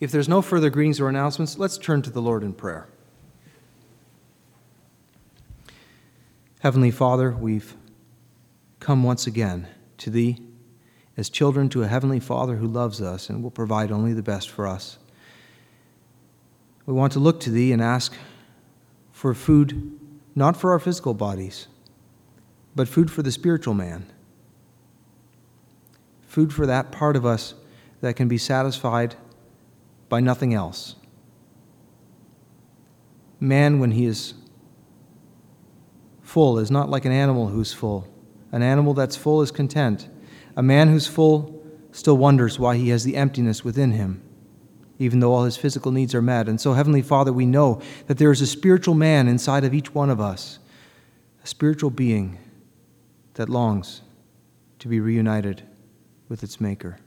If there's no further greetings or announcements, let's turn to the Lord in prayer. Heavenly Father, we've come once again to Thee as children to a Heavenly Father who loves us and will provide only the best for us. We want to look to Thee and ask for food, not for our physical bodies, but food for the spiritual man. Food for that part of us that can be satisfied by nothing else. Man, when he is full, is not like an animal who's full. An animal that's full is content. A man who's full still wonders why he has the emptiness within him, even though all his physical needs are met. And so, Heavenly Father, we know that there is a spiritual man inside of each one of us, a spiritual being that longs to be reunited with its Maker.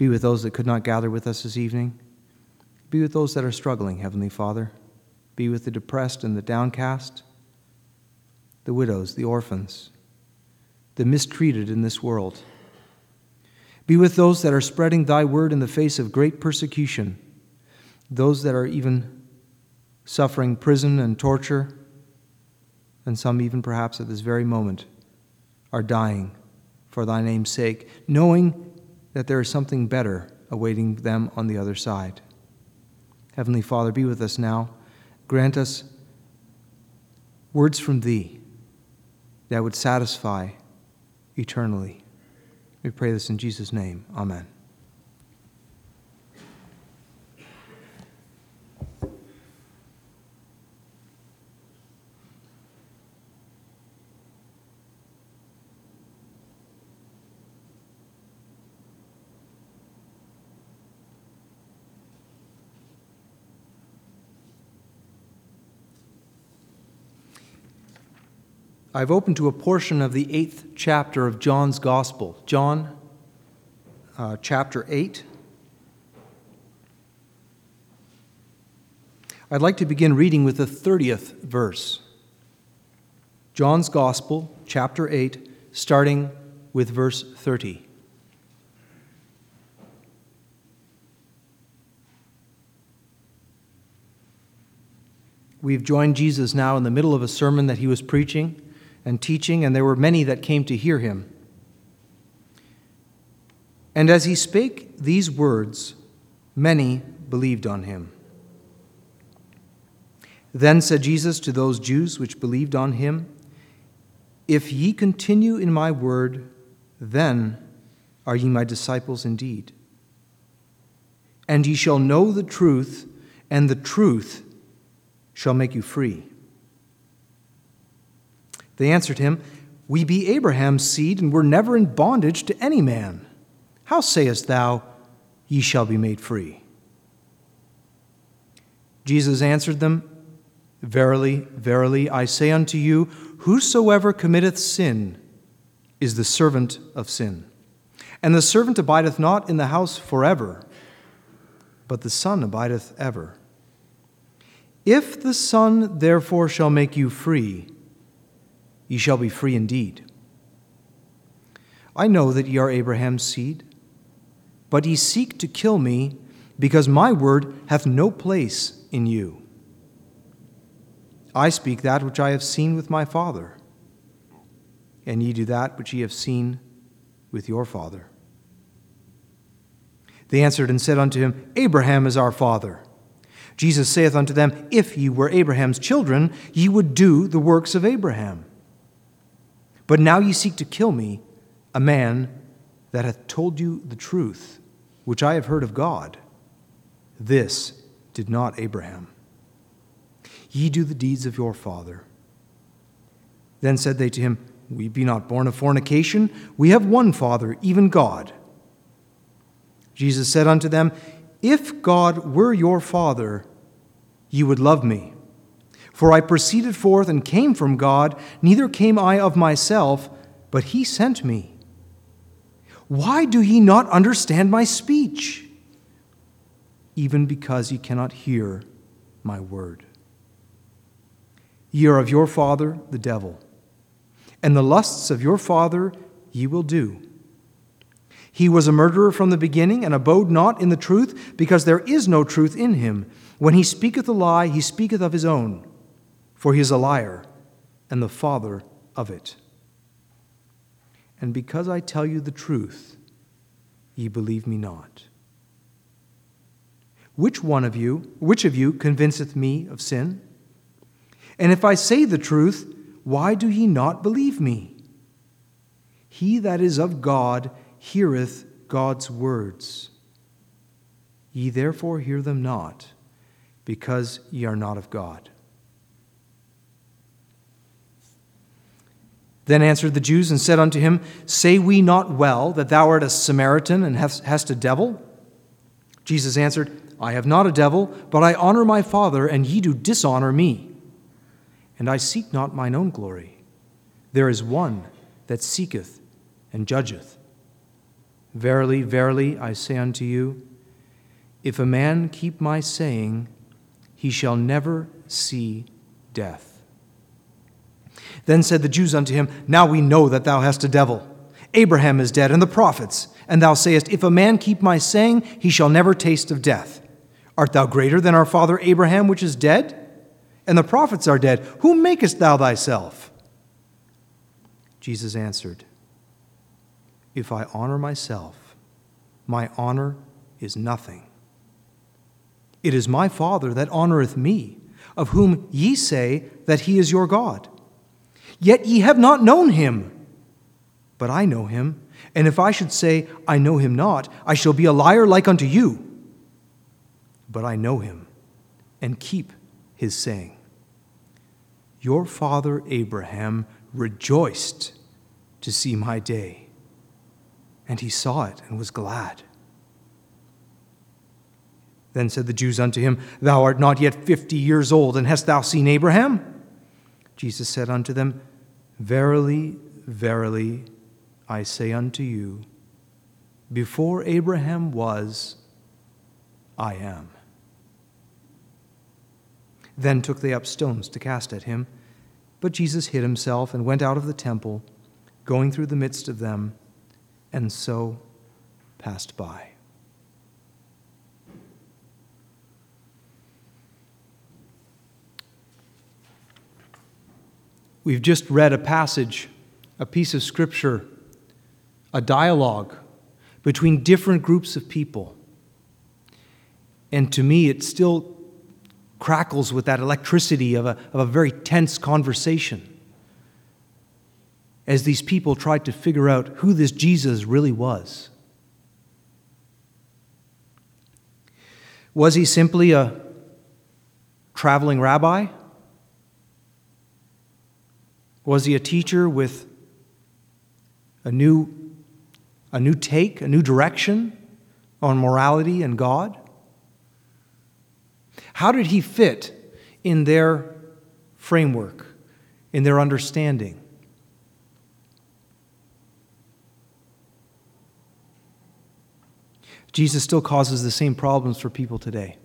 Be with those that could not gather with us this evening. Be with those that are struggling, Heavenly Father. Be with the depressed and the downcast, the widows, the orphans, the mistreated in this world. Be with those that are spreading thy word in the face of great persecution, those that are even suffering prison and torture, and some even perhaps at this very moment are dying for thy name's sake, knowing that there is something better awaiting them on the other side. Heavenly Father, be with us now. Grant us words from thee that would satisfy eternally. We pray this in Jesus' name. Amen. I've opened to a portion of the eighth chapter of John's Gospel. John uh, chapter 8. I'd like to begin reading with the 30th verse. John's Gospel, chapter 8, starting with verse 30. We've joined Jesus now in the middle of a sermon that he was preaching and teaching, and there were many that came to hear him. And as he spake these words, many believed on him. Then said Jesus to those Jews which believed on him, If ye continue in my word, then are ye my disciples indeed. And ye shall know the truth, and the truth shall make you free. They answered him, We be Abraham's seed, and were never in bondage to any man. How sayest thou, Ye shall be made free? Jesus answered them, Verily, verily, I say unto you, whosoever committeth sin is the servant of sin. And the servant abideth not in the house forever, but the Son abideth ever. If the Son therefore shall make you free, ye shall be free indeed. I know that ye are Abraham's seed, but ye seek to kill me, because my word hath no place in you. I speak that which I have seen with my Father, and ye do that which ye have seen with your father. They answered and said unto him, Abraham is our father. Jesus saith unto them, If ye were Abraham's children, ye would do the works of Abraham. But now ye seek to kill me, a man that hath told you the truth, which I have heard of God. This did not Abraham. Ye do the deeds of your father. Then said they to him, We be not born of fornication, we have one Father, even God. Jesus said unto them, If God were your Father, ye would love me for I proceeded forth and came from God, neither came I of myself, but he sent me. Why do ye not understand my speech? Even because ye cannot hear my word. Ye are of your father, the devil, and the lusts of your father ye will do. He was a murderer from the beginning and abode not in the truth, because there is no truth in him. When he speaketh a lie, he speaketh of his own, for he is a liar and the father of it. And because I tell you the truth, ye believe me not. Which one of you, which of you convinceth me of sin? And if I say the truth, why do ye not believe me? He that is of God heareth God's words. Ye therefore hear them not, because ye are not of God. Then answered the Jews and said unto him, Say we not well that thou art a Samaritan and hast a devil? Jesus answered, I have not a devil, but I honor my Father, and ye do dishonor me. And I seek not mine own glory. There is one that seeketh and judgeth. Verily, verily, I say unto you, if a man keep my saying, he shall never see death. Then said the Jews unto him, Now we know that thou hast a devil. Abraham is dead, and the prophets. And thou sayest, If a man keep my saying, he shall never taste of death. Art thou greater than our father Abraham, which is dead? And the prophets are dead. Whom makest thou thyself? Jesus answered, If I honor myself, my honor is nothing. It is my Father that honoreth me, of whom ye say that he is your God. Yet ye have not known him. But I know him, and if I should say, I know him not, I shall be a liar like unto you but I know him and keep his saying. Your father Abraham rejoiced to see my day, and he saw it and was glad. Then said the Jews unto him, Thou art not yet fifty years old, and hast thou seen Abraham? Jesus said unto them, Verily, verily, I say unto you, before Abraham was, I am. Then took they up stones to cast at him. But Jesus hid himself and went out of the temple, going through the midst of them, and so passed by. We've just read a passage, a piece of scripture, a dialogue between different groups of people. And to me, it still crackles with that electricity of a, of a very tense conversation as these people tried to figure out who this Jesus really was. Was he simply a traveling rabbi? Was he a teacher with a new, a new take, a new direction on morality and God? How did he fit in their framework, in their understanding? Jesus still causes the same problems for people today.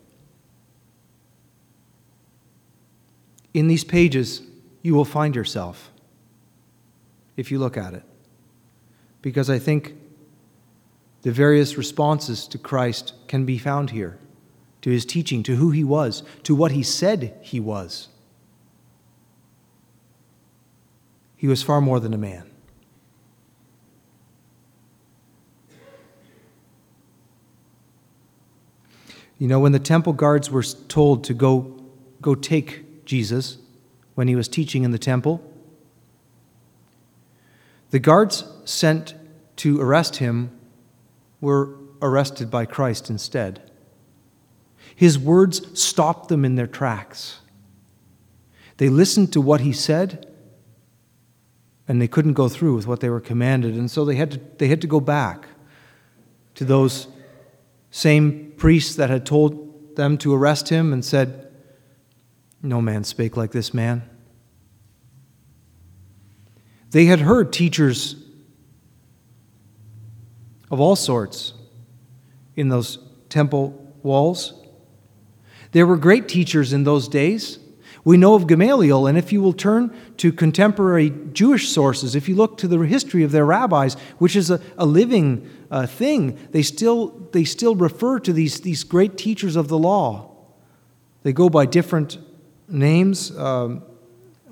In these pages, you will find yourself if you look at it. Because I think the various responses to Christ can be found here to his teaching, to who he was, to what he said he was. He was far more than a man. You know, when the temple guards were told to go, go take Jesus when he was teaching in the temple, the guards sent to arrest him were arrested by Christ instead. His words stopped them in their tracks. They listened to what he said, and they couldn't go through with what they were commanded. And so they had to, they had to go back to those same priests that had told them to arrest him and said, No man spake like this man. They had heard teachers of all sorts in those temple walls. There were great teachers in those days. We know of Gamaliel, and if you will turn to contemporary Jewish sources, if you look to the history of their rabbis, which is a, a living uh, thing, they still, they still refer to these, these great teachers of the law. They go by different names. Um,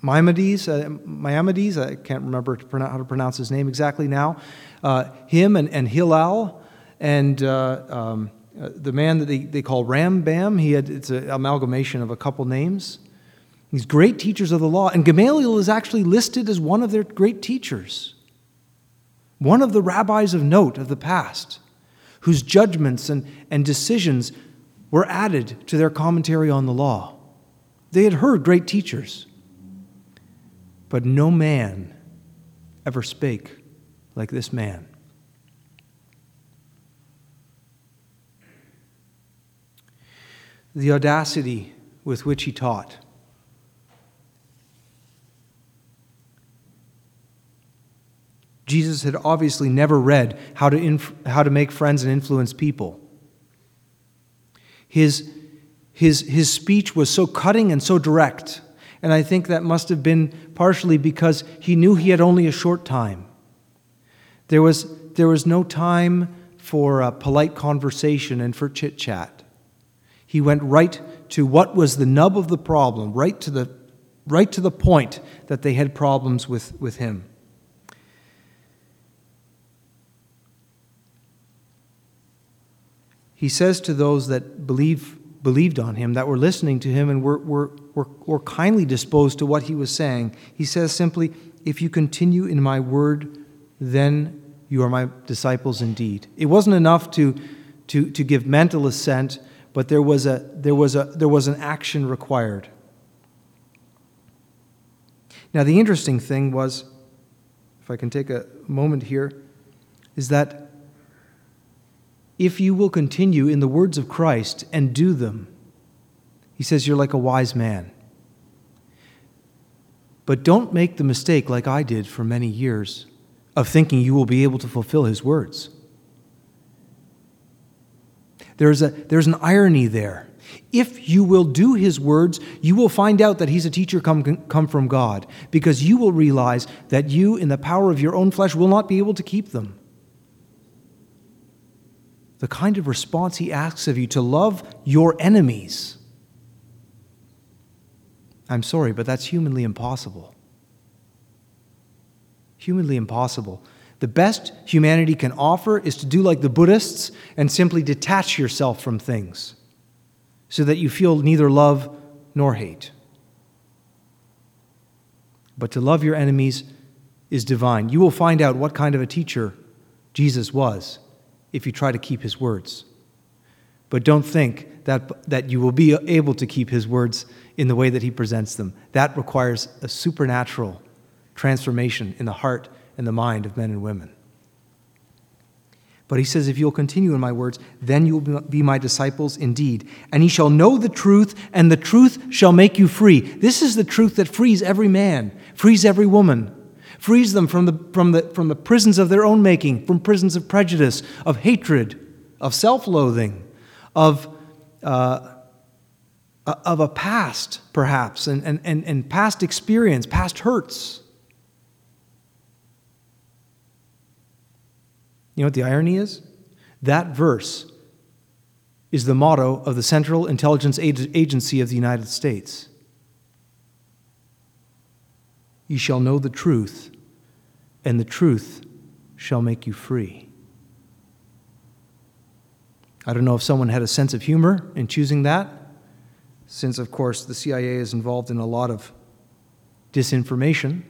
Maimonides, uh, Maimonides, I can't remember how to pronounce his name exactly now. Uh, him and, and Hillel, and uh, um, uh, the man that they, they call Rambam, he had, it's an amalgamation of a couple names. These great teachers of the law. And Gamaliel is actually listed as one of their great teachers, one of the rabbis of note of the past, whose judgments and, and decisions were added to their commentary on the law. They had heard great teachers. But no man ever spake like this man. The audacity with which he taught. Jesus had obviously never read how to, inf- how to make friends and influence people. His, his, his speech was so cutting and so direct and I think that must have been partially because he knew he had only a short time. There was, there was no time for a polite conversation and for chit chat. He went right to what was the nub of the problem, right to the, right to the point that they had problems with, with him. He says to those that believe believed on him, that were listening to him and were, were, were, were kindly disposed to what he was saying. He says simply, If you continue in my word, then you are my disciples indeed. It wasn't enough to, to, to give mental assent, but there was, a, there, was a, there was an action required. Now, the interesting thing was, if I can take a moment here, is that if you will continue in the words of Christ and do them, he says, you're like a wise man. But don't make the mistake, like I did for many years, of thinking you will be able to fulfill his words. There's, a, there's an irony there. If you will do his words, you will find out that he's a teacher come, come from God, because you will realize that you, in the power of your own flesh, will not be able to keep them the kind of response he asks of you to love your enemies. I'm sorry, but that's humanly impossible. Humanly impossible. The best humanity can offer is to do like the Buddhists and simply detach yourself from things so that you feel neither love nor hate. But to love your enemies is divine. You will find out what kind of a teacher Jesus was if you try to keep his words. But don't think that, that you will be able to keep his words in the way that he presents them. That requires a supernatural transformation in the heart and the mind of men and women. But he says, If you'll continue in my words, then you will be my disciples indeed. And ye shall know the truth, and the truth shall make you free. This is the truth that frees every man, frees every woman frees them from the, from, the, from the prisons of their own making, from prisons of prejudice, of hatred, of self loathing, of, uh, of a past, perhaps, and, and, and, and past experience, past hurts. You know what the irony is? That verse is the motto of the Central Intelligence Agency of the United States. You shall know the truth, and the truth shall make you free. I don't know if someone had a sense of humor in choosing that, since, of course, the CIA is involved in a lot of disinformation,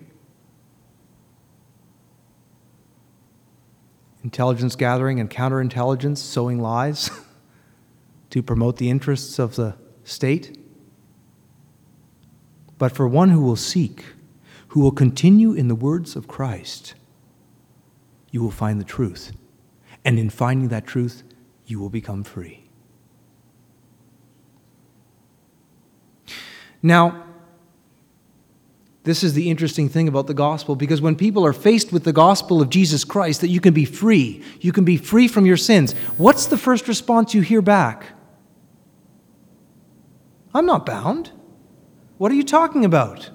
intelligence gathering and counterintelligence, sowing lies to promote the interests of the state. But for one who will seek, who will continue in the words of Christ, you will find the truth. And in finding that truth, you will become free. Now, this is the interesting thing about the gospel because when people are faced with the gospel of Jesus Christ, that you can be free, you can be free from your sins, what's the first response you hear back? I'm not bound. What are you talking about?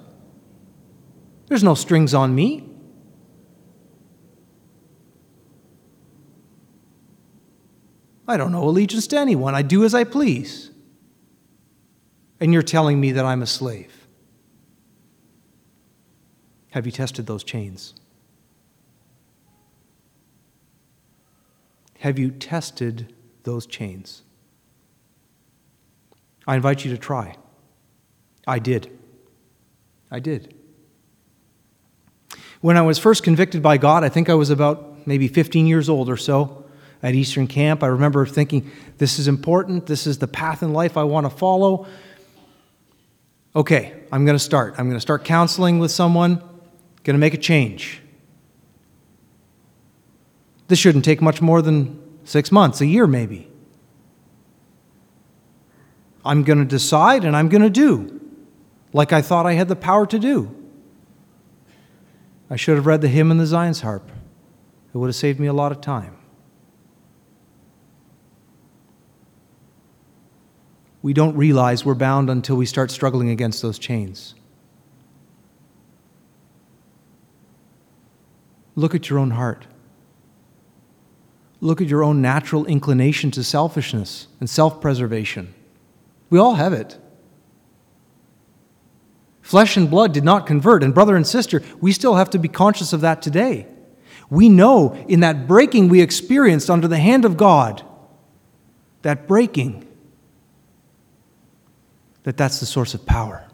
There's no strings on me. I don't owe allegiance to anyone. I do as I please. And you're telling me that I'm a slave. Have you tested those chains? Have you tested those chains? I invite you to try. I did. I did. When I was first convicted by God, I think I was about maybe 15 years old or so at Eastern Camp. I remember thinking, this is important. This is the path in life I want to follow. Okay, I'm going to start. I'm going to start counseling with someone, going to make a change. This shouldn't take much more than six months, a year maybe. I'm going to decide and I'm going to do like I thought I had the power to do. I should have read the hymn and the Zion's harp. It would have saved me a lot of time. We don't realize we're bound until we start struggling against those chains. Look at your own heart. Look at your own natural inclination to selfishness and self preservation. We all have it. Flesh and blood did not convert, and brother and sister, we still have to be conscious of that today. We know in that breaking we experienced under the hand of God, that breaking that that's the source of power.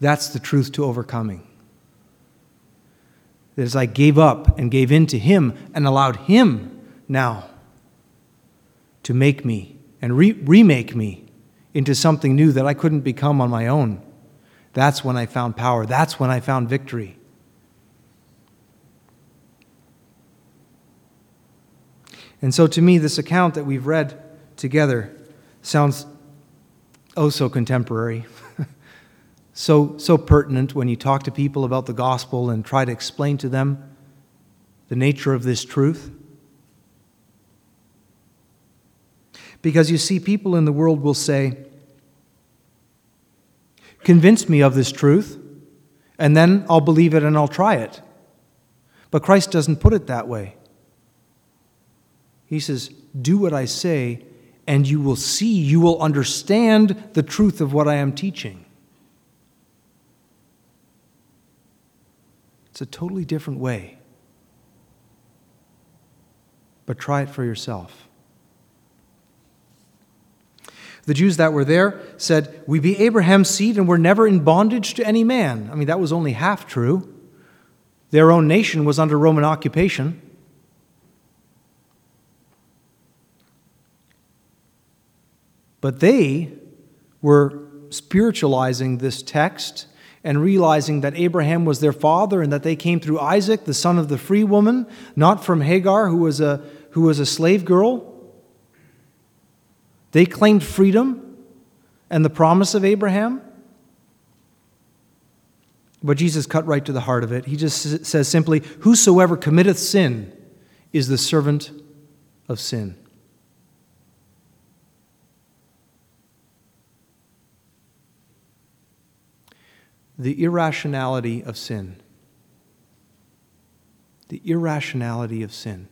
That's the truth to overcoming. That as I gave up and gave in to Him and allowed Him now to make me and re- remake me into something new that I couldn't become on my own, that's when I found power. That's when I found victory. And so, to me, this account that we've read together sounds oh so contemporary, so, so pertinent when you talk to people about the gospel and try to explain to them the nature of this truth. Because you see, people in the world will say, Convince me of this truth, and then I'll believe it and I'll try it. But Christ doesn't put it that way. He says, Do what I say and you will see, you will understand the truth of what I am teaching. It's a totally different way. But try it for yourself. The Jews that were there said, We be Abraham's seed and we're never in bondage to any man. I mean, that was only half true. Their own nation was under Roman occupation. But they were spiritualizing this text and realizing that Abraham was their father and that they came through Isaac, the son of the free woman, not from Hagar, who was a, who was a slave girl. They claimed freedom and the promise of Abraham. But Jesus cut right to the heart of it. He just says simply, Whosoever committeth sin is the servant of sin. The irrationality of sin. The irrationality of sin.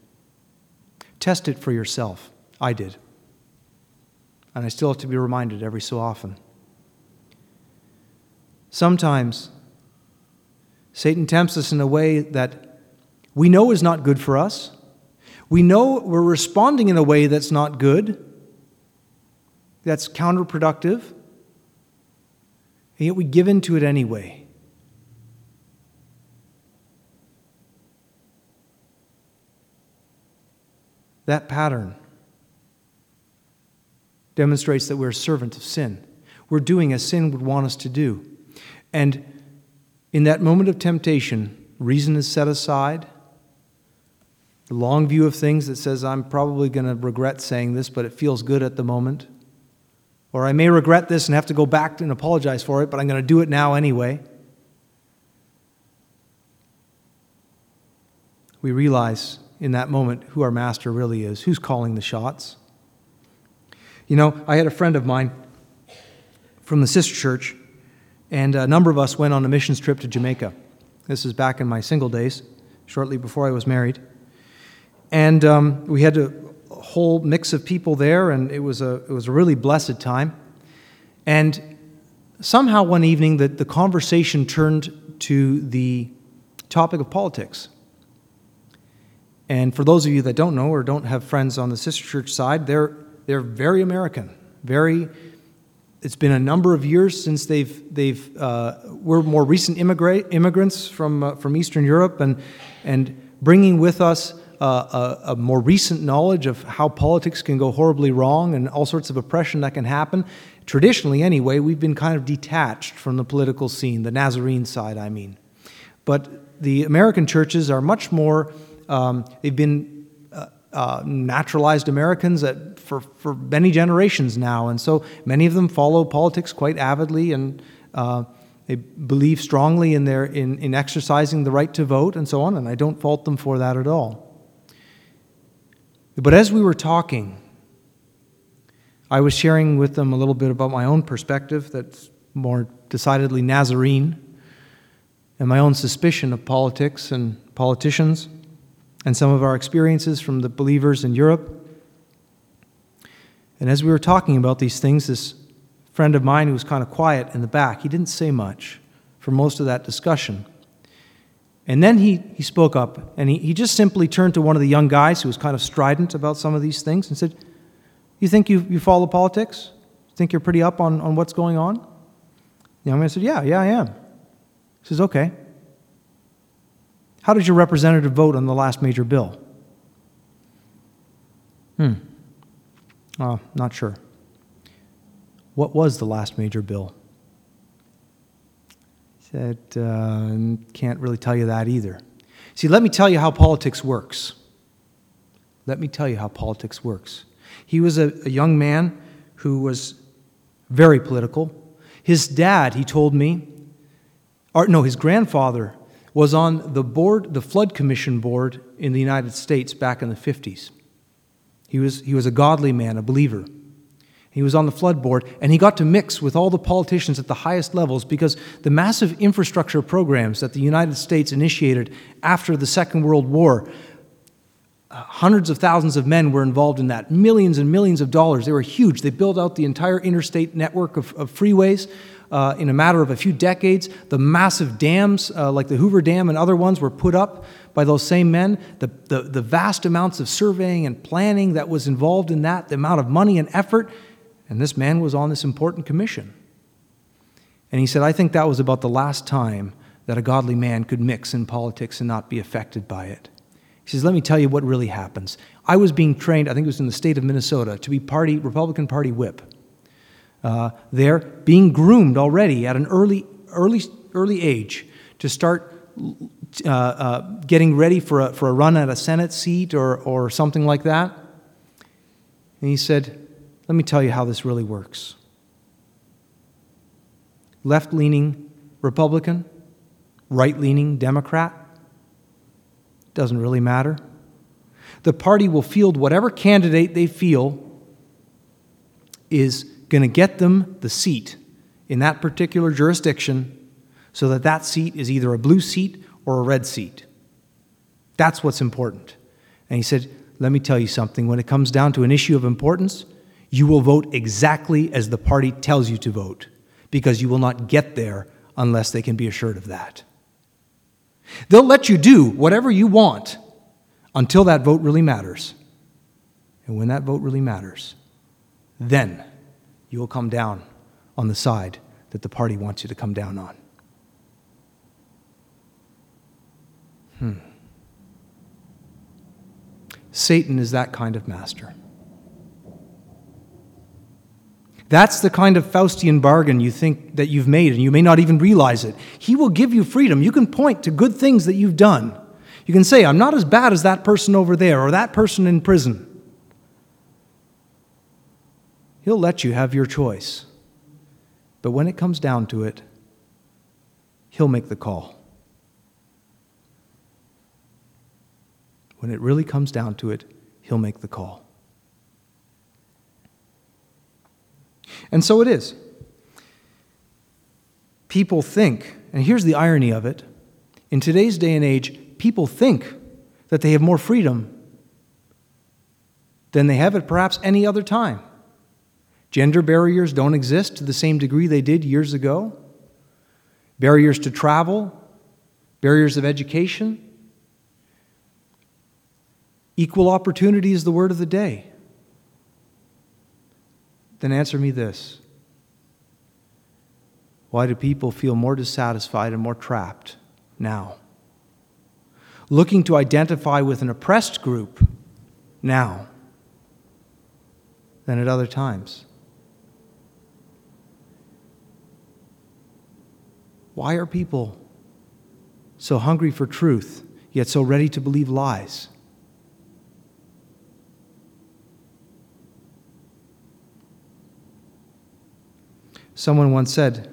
Test it for yourself. I did. And I still have to be reminded every so often. Sometimes Satan tempts us in a way that we know is not good for us. We know we're responding in a way that's not good, that's counterproductive and yet we give in to it anyway. That pattern demonstrates that we're a servant of sin. We're doing as sin would want us to do. And in that moment of temptation, reason is set aside. The long view of things that says, I'm probably going to regret saying this, but it feels good at the moment. Or I may regret this and have to go back and apologize for it, but I'm going to do it now anyway. We realize in that moment who our master really is, who's calling the shots. You know, I had a friend of mine from the sister church and a number of us went on a missions trip to Jamaica. This is back in my single days, shortly before I was married. And um, we had a whole mix of people there, and it was a, it was a really blessed time. And somehow one evening, the, the conversation turned to the topic of politics. And for those of you that don't know or don't have friends on the sister church side, they're, they're very American, very it's been a number of years since they've, they've uh, we're more recent immigrant, immigrants from, uh, from Eastern Europe and, and bringing with us a, a, more recent knowledge of how politics can go horribly wrong and all sorts of oppression that can happen. Traditionally, anyway, we've been kind of detached from the political scene, the Nazarene side, I mean. But the American churches are much more, um, they've been uh, uh, naturalized Americans at for, for many generations now. And so many of them follow politics quite avidly and uh, they believe strongly in, their, in, in exercising the right to vote and so on. And I don't fault them for that at all. But as we were talking, I was sharing with them a little bit about my own perspective that's more decidedly Nazarene and my own suspicion of politics and politicians and some of our experiences from the believers in Europe. And as we were talking about these things, this friend of mine who was kind of quiet in the back, he didn't say much for most of that discussion. And then he, he spoke up, and he, he just simply turned to one of the young guys who was kind of strident about some of these things and said, You think you, you follow politics? Think you're pretty up on, on what's going on? The young man said, Yeah, yeah, I am. He says, Okay. How did your representative vote on the last major bill? Hmm. Oh, not sure. What was the last major bill? Said, uh, can't really tell you that either. See, let me tell you how politics works. Let me tell you how politics works. He was a, a young man who was very political. His dad, he told me, or no, his grandfather was on the board, the Flood Commission board in the United States back in the 50s. He was, he was a godly man, a believer. He was on the flood board, and he got to mix with all the politicians at the highest levels because the massive infrastructure programs that the United States initiated after the Second World War, uh, hundreds of thousands of men were involved in that, millions and millions of dollars. They were huge. They built out the entire interstate network of, of freeways. Uh, in a matter of a few decades, the massive dams uh, like the Hoover Dam and other ones were put up by those same men, the, the, the vast amounts of surveying and planning that was involved in that, the amount of money and effort. And this man was on this important commission. And he said, I think that was about the last time that a godly man could mix in politics and not be affected by it. He says, Let me tell you what really happens. I was being trained, I think it was in the state of Minnesota, to be party, Republican Party whip. Uh, there, being groomed already at an early, early, early age to start uh, uh, getting ready for a, for a run at a Senate seat or, or something like that. And he said, Let me tell you how this really works. Left leaning Republican, right leaning Democrat, doesn't really matter. The party will field whatever candidate they feel is going to get them the seat in that particular jurisdiction so that that seat is either a blue seat or a red seat. That's what's important. And he said, Let me tell you something. When it comes down to an issue of importance, you will vote exactly as the party tells you to vote because you will not get there unless they can be assured of that. They'll let you do whatever you want until that vote really matters. And when that vote really matters, then you will come down on the side that the party wants you to come down on. Hmm. Satan is that kind of master. That's the kind of Faustian bargain you think that you've made, and you may not even realize it. He will give you freedom. You can point to good things that you've done. You can say, I'm not as bad as that person over there or that person in prison. He'll let you have your choice. But when it comes down to it, He'll make the call. when it really comes down to it, he'll make the call. And so it is. people think, and here's the irony of it in today's day and age, people think that they have more freedom than they have at perhaps any other time. Gender barriers don't exist to the same degree they did years ago. Barriers to travel, barriers of education. Equal opportunity is the word of the day. Then answer me this Why do people feel more dissatisfied and more trapped now? Looking to identify with an oppressed group now than at other times. Why are people so hungry for truth, yet so ready to believe lies? Someone once said,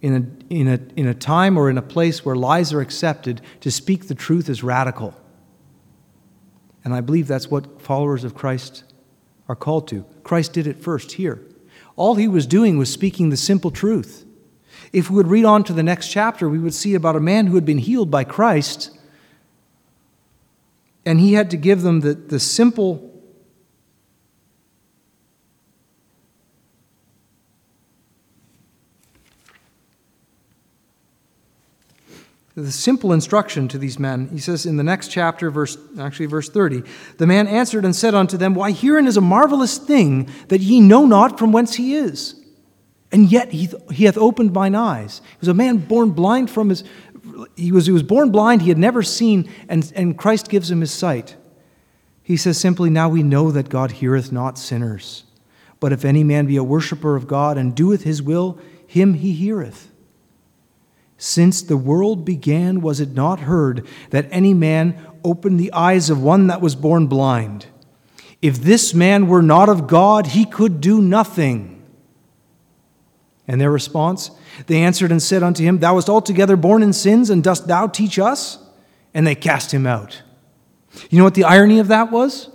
in a, in, a, in a time or in a place where lies are accepted, to speak the truth is radical. And I believe that's what followers of Christ are called to. Christ did it first here. All he was doing was speaking the simple truth. If we would read on to the next chapter, we would see about a man who had been healed by Christ, and he had to give them the, the simple the simple instruction to these men. He says in the next chapter, verse actually verse 30, the man answered and said unto them, Why herein is a marvelous thing that ye know not from whence he is. And yet he, he hath opened mine eyes. He was a man born blind from his he was, he was born blind, he had never seen, and, and Christ gives him his sight. He says simply, Now we know that God heareth not sinners. But if any man be a worshipper of God and doeth his will, him he heareth. Since the world began, was it not heard that any man opened the eyes of one that was born blind? If this man were not of God, he could do nothing. And their response, they answered and said unto him, Thou wast altogether born in sins, and dost thou teach us? And they cast him out. You know what the irony of that was?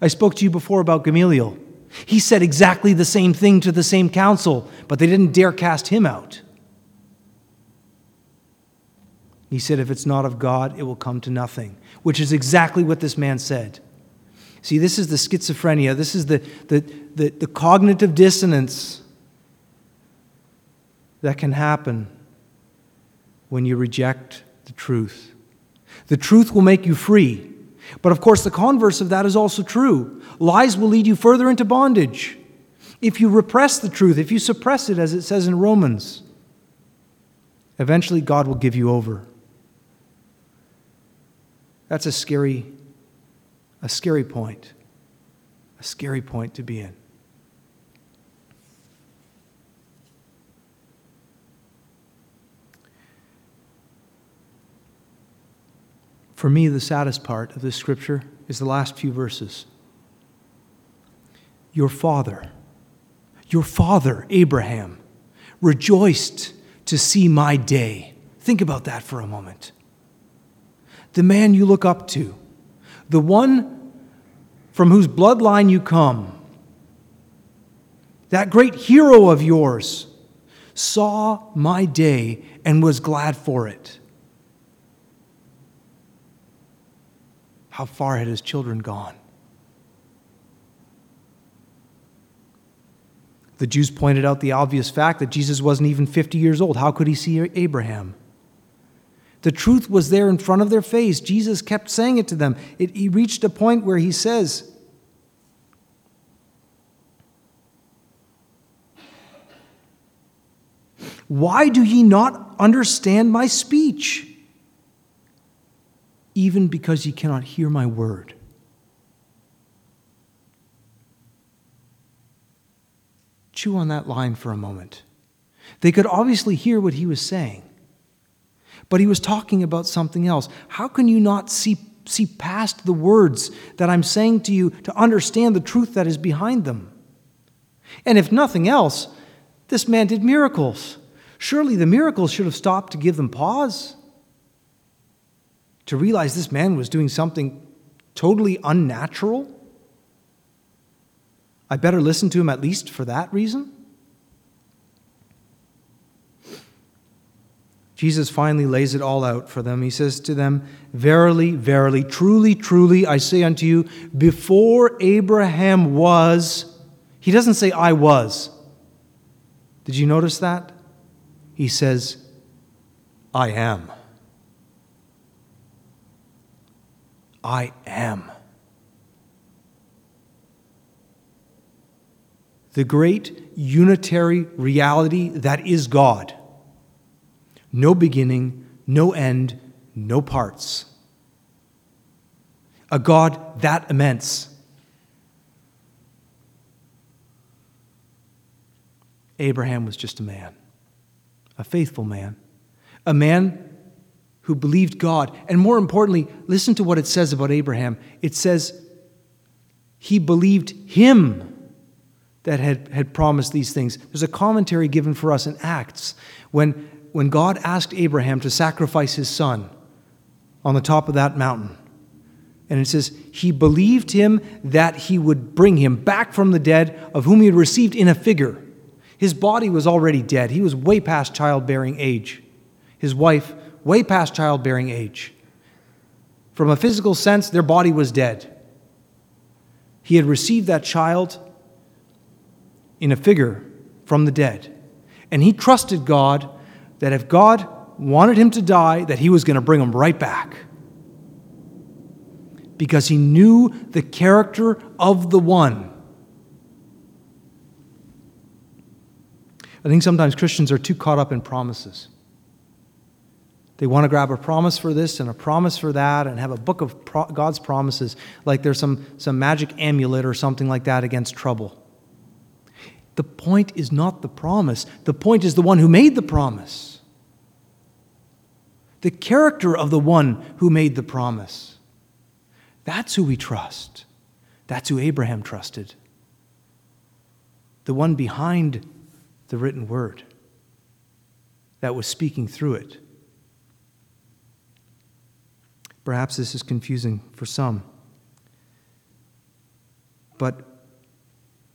I spoke to you before about Gamaliel. He said exactly the same thing to the same council, but they didn't dare cast him out. He said, If it's not of God, it will come to nothing, which is exactly what this man said. See, this is the schizophrenia, this is the, the, the, the cognitive dissonance that can happen when you reject the truth. The truth will make you free. But of course, the converse of that is also true. Lies will lead you further into bondage. If you repress the truth, if you suppress it, as it says in Romans, eventually God will give you over. That's a scary, a scary point. A scary point to be in. For me, the saddest part of this scripture is the last few verses. Your father, your father, Abraham, rejoiced to see my day. Think about that for a moment the man you look up to, the one from whose bloodline you come, that great hero of yours, saw my day and was glad for it. How far had his children gone? The Jews pointed out the obvious fact that Jesus wasn't even 50 years old. How could he see Abraham? The truth was there in front of their face. Jesus kept saying it to them. It, he reached a point where he says, Why do ye not understand my speech? Even because ye cannot hear my word. Chew on that line for a moment. They could obviously hear what he was saying but he was talking about something else. How can you not see, see past the words that I'm saying to you to understand the truth that is behind them? And if nothing else, this man did miracles. Surely the miracles should have stopped to give them pause, to realize this man was doing something totally unnatural. I better listen to him at least for that reason. Jesus finally lays it all out for them. He says to them, Verily, verily, truly, truly, I say unto you, before Abraham was, he doesn't say, I was. Did you notice that? He says, I am. I am. The great unitary reality that is God. No beginning, no end, no parts. A God that immense. Abraham was just a man, a faithful man, a man who believed God. And more importantly, listen to what it says about Abraham. It says he believed him that had, had promised these things. There's a commentary given for us in Acts when, when God asked Abraham to sacrifice his son on the top of that mountain. And it says, He believed him that he would bring him back from the dead, of whom he had received in a figure. His body was already dead. He was way past childbearing age. His wife way past childbearing age. From a physical sense, their body was dead. He had received that child in a figure from the dead. And he trusted God that if God wanted him to die, that he was going to bring him right back. Because he knew the character of the one. I think sometimes Christians are too caught up in promises. They want to grab a promise for this and a promise for that and have a book of pro- God's promises like there's some, some magic amulet or something like that against trouble. The point is not the promise, the point is the one who made the promise. The character of the one who made the promise. That's who we trust. That's who Abraham trusted. The one behind the written word that was speaking through it. Perhaps this is confusing for some. But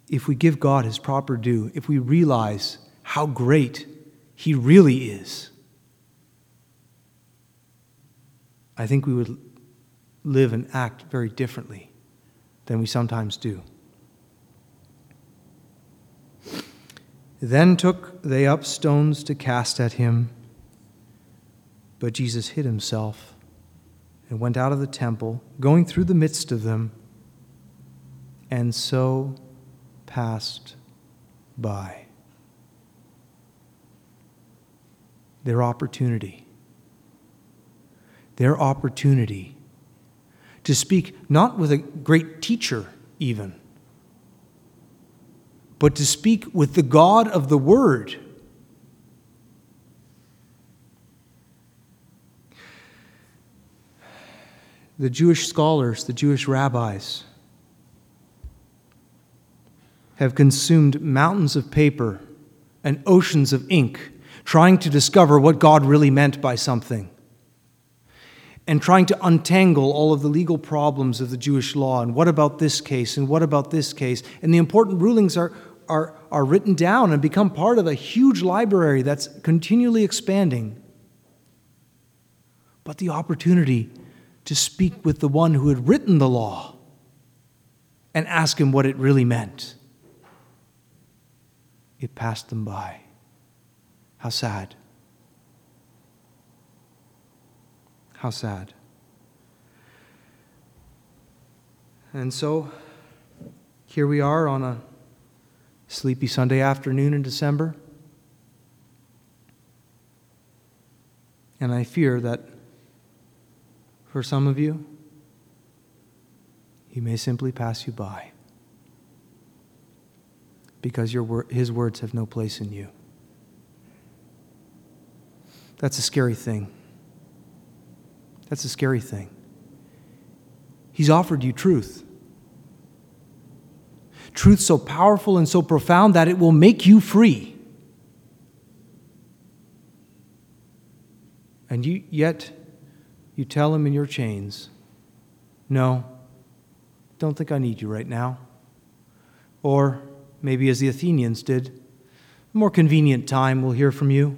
if we give God his proper due, if we realize how great he really is, I think we would live and act very differently than we sometimes do. Then took they up stones to cast at him, but Jesus hid himself and went out of the temple, going through the midst of them, and so passed by. Their opportunity. Their opportunity to speak not with a great teacher, even, but to speak with the God of the Word the Jewish scholars, the Jewish rabbis, have consumed mountains of paper and oceans of ink trying to discover what God really meant by something and trying to untangle all of the legal problems of the Jewish law and what about this case and what about this case. And the important rulings are, are, are written down and become part of a huge library that's continually expanding. But the opportunity to speak with the one who had written the law and ask him what it really meant. It passed them by. How sad. How sad. And so, here we are on a sleepy Sunday afternoon in December. And I fear that for some of you, he may simply pass you by because your, his words have no place in you. That's a scary thing. That's a scary thing. He's offered you truth. Truth so powerful and so profound that it will make you free. And you, yet, you tell him in your chains, No, don't think I need you right now. Or maybe as the Athenians did. A more convenient time, we'll hear from you.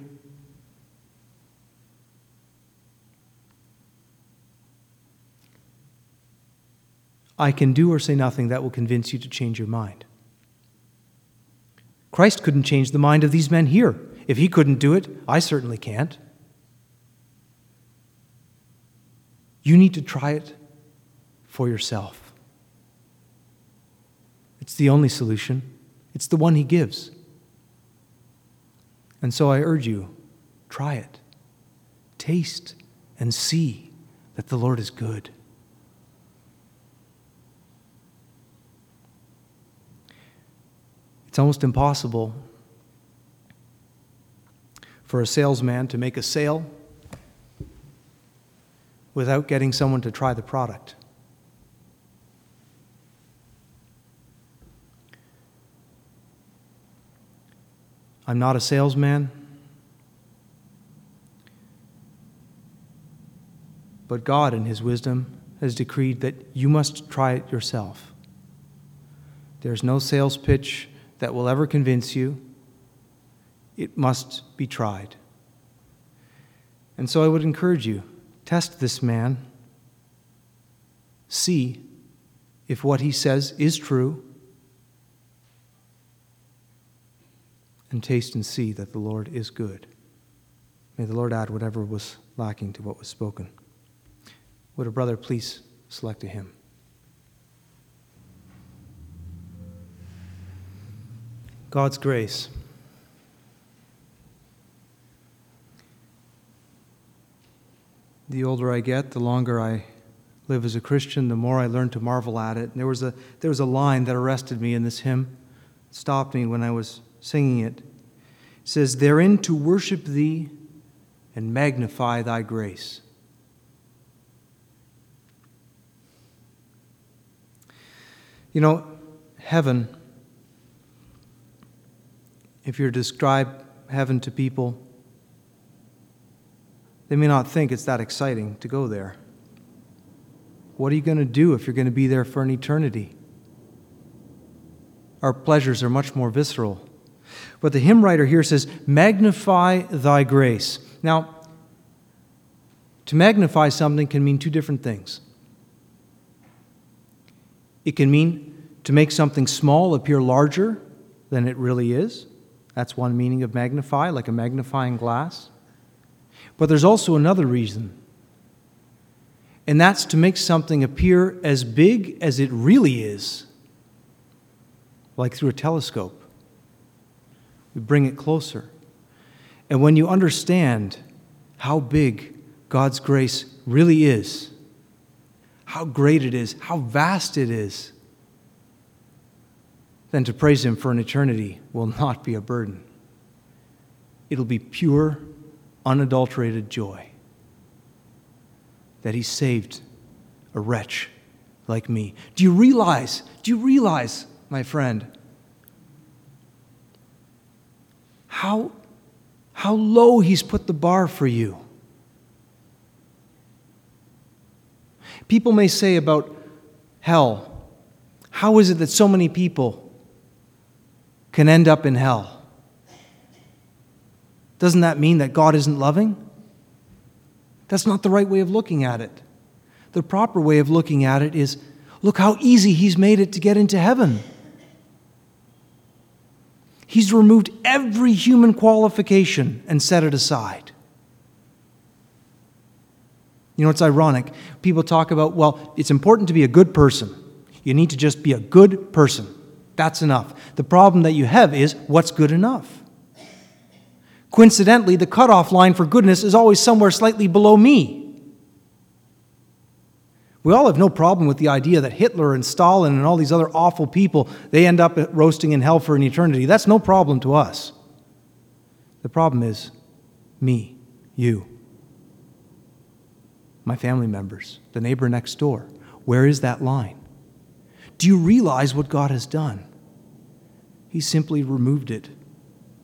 I can do or say nothing that will convince you to change your mind. Christ couldn't change the mind of these men here. If he couldn't do it, I certainly can't. You need to try it for yourself. It's the only solution it's the one he gives. And so I urge you try it, taste, and see that the Lord is good. It's almost impossible for a salesman to make a sale without getting someone to try the product. I'm not a salesman, but God, in His wisdom, has decreed that you must try it yourself. There's no sales pitch that will ever convince you. It must be tried. And so I would encourage you test this man, see if what he says is true, and taste and see that the Lord is good. May the Lord add whatever was lacking to what was spoken. Would a brother please select a hymn? God's grace. The older I get, the longer I live as a Christian, the more I learn to marvel at it. And there was a, there was a line that arrested me in this hymn, it stopped me when I was singing it. It says, Therein to worship thee and magnify thy grace. You know, heaven, if you're describe heaven to people, they may not think it's that exciting to go there. What are you going to do if you're going to be there for an eternity? Our pleasures are much more visceral. But the hymn writer here says, Magnify thy grace. Now, to magnify something can mean two different things. It can mean to make something small appear larger than it really is. That's one meaning of magnify, like a magnifying glass. But there's also another reason, and that's to make something appear as big as it really is, like through a telescope. We bring it closer. And when you understand how big God's grace really is, how great it is, how vast it is, then to praise Him for an eternity will not be a burden. It'll be pure, unadulterated joy that He saved a wretch like me. Do you realize, do you realize, my friend, how, how low He's put the bar for you? People may say about hell, how is it that so many people can end up in hell? Doesn't that mean that God isn't loving? That's not the right way of looking at it. The proper way of looking at it is look how easy He's made it to get into heaven. He's removed every human qualification and set it aside. You know, it's ironic. People talk about, well, it's important to be a good person. You need to just be a good person. That's enough. The problem that you have is what's good enough? Coincidentally, the cutoff line for goodness is always somewhere slightly below me. We all have no problem with the idea that Hitler and Stalin and all these other awful people, they end up roasting in hell for an eternity. That's no problem to us. The problem is me, you, my family members, the neighbor next door. Where is that line? Do you realize what God has done? He simply removed it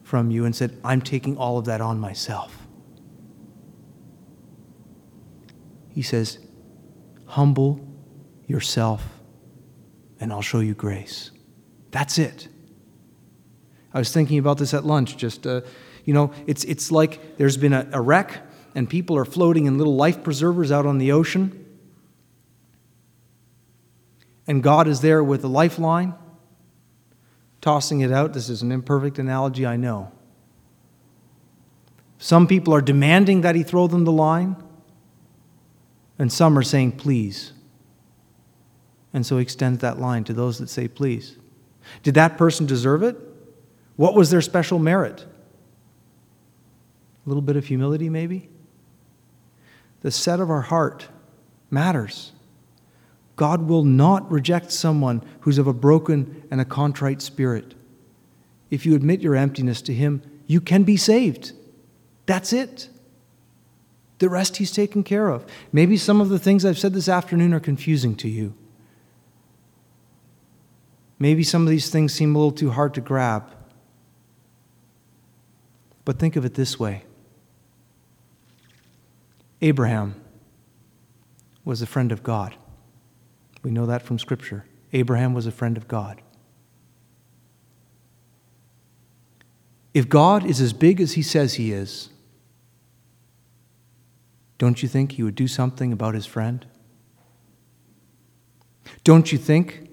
from you and said, I'm taking all of that on myself. He says, Humble yourself, and I'll show you grace. That's it. I was thinking about this at lunch. Just, uh, you know, it's, it's like there's been a, a wreck, and people are floating in little life preservers out on the ocean. and God is there with a lifeline, tossing it out. This is an imperfect analogy, I know. Some people are demanding that He throw them the line, and some are saying, please. And so He extends that line to those that say, please. Did that person deserve it? What was their special merit? A little bit of humility, maybe? The set of our heart matters. God will not reject someone who's of a broken and a contrite spirit. If you admit your emptiness to Him, you can be saved. That's it. The rest He's taken care of. Maybe some of the things I've said this afternoon are confusing to you. Maybe some of these things seem a little too hard to grab. But think of it this way Abraham was a friend of God. We know that from Scripture. Abraham was a friend of God. If God is as big as he says he is, don't you think he would do something about his friend? Don't you think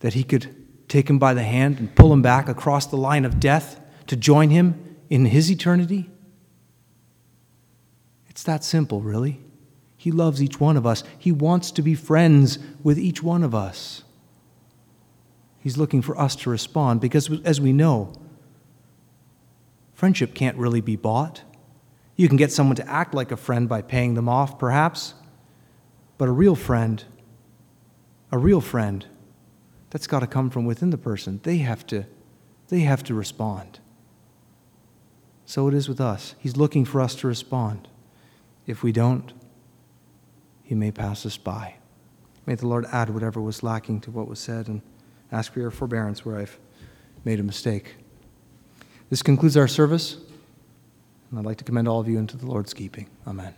that he could take him by the hand and pull him back across the line of death to join him in his eternity? It's that simple, really. He loves each one of us. He wants to be friends with each one of us. He's looking for us to respond because, as we know, friendship can't really be bought. You can get someone to act like a friend by paying them off, perhaps, but a real friend, a real friend, that's got to come from within the person. They have to, they have to respond. So it is with us. He's looking for us to respond. If we don't, he may pass us by. May the Lord add whatever was lacking to what was said and ask for your forbearance where I've made a mistake. This concludes our service, and I'd like to commend all of you into the Lord's keeping. Amen.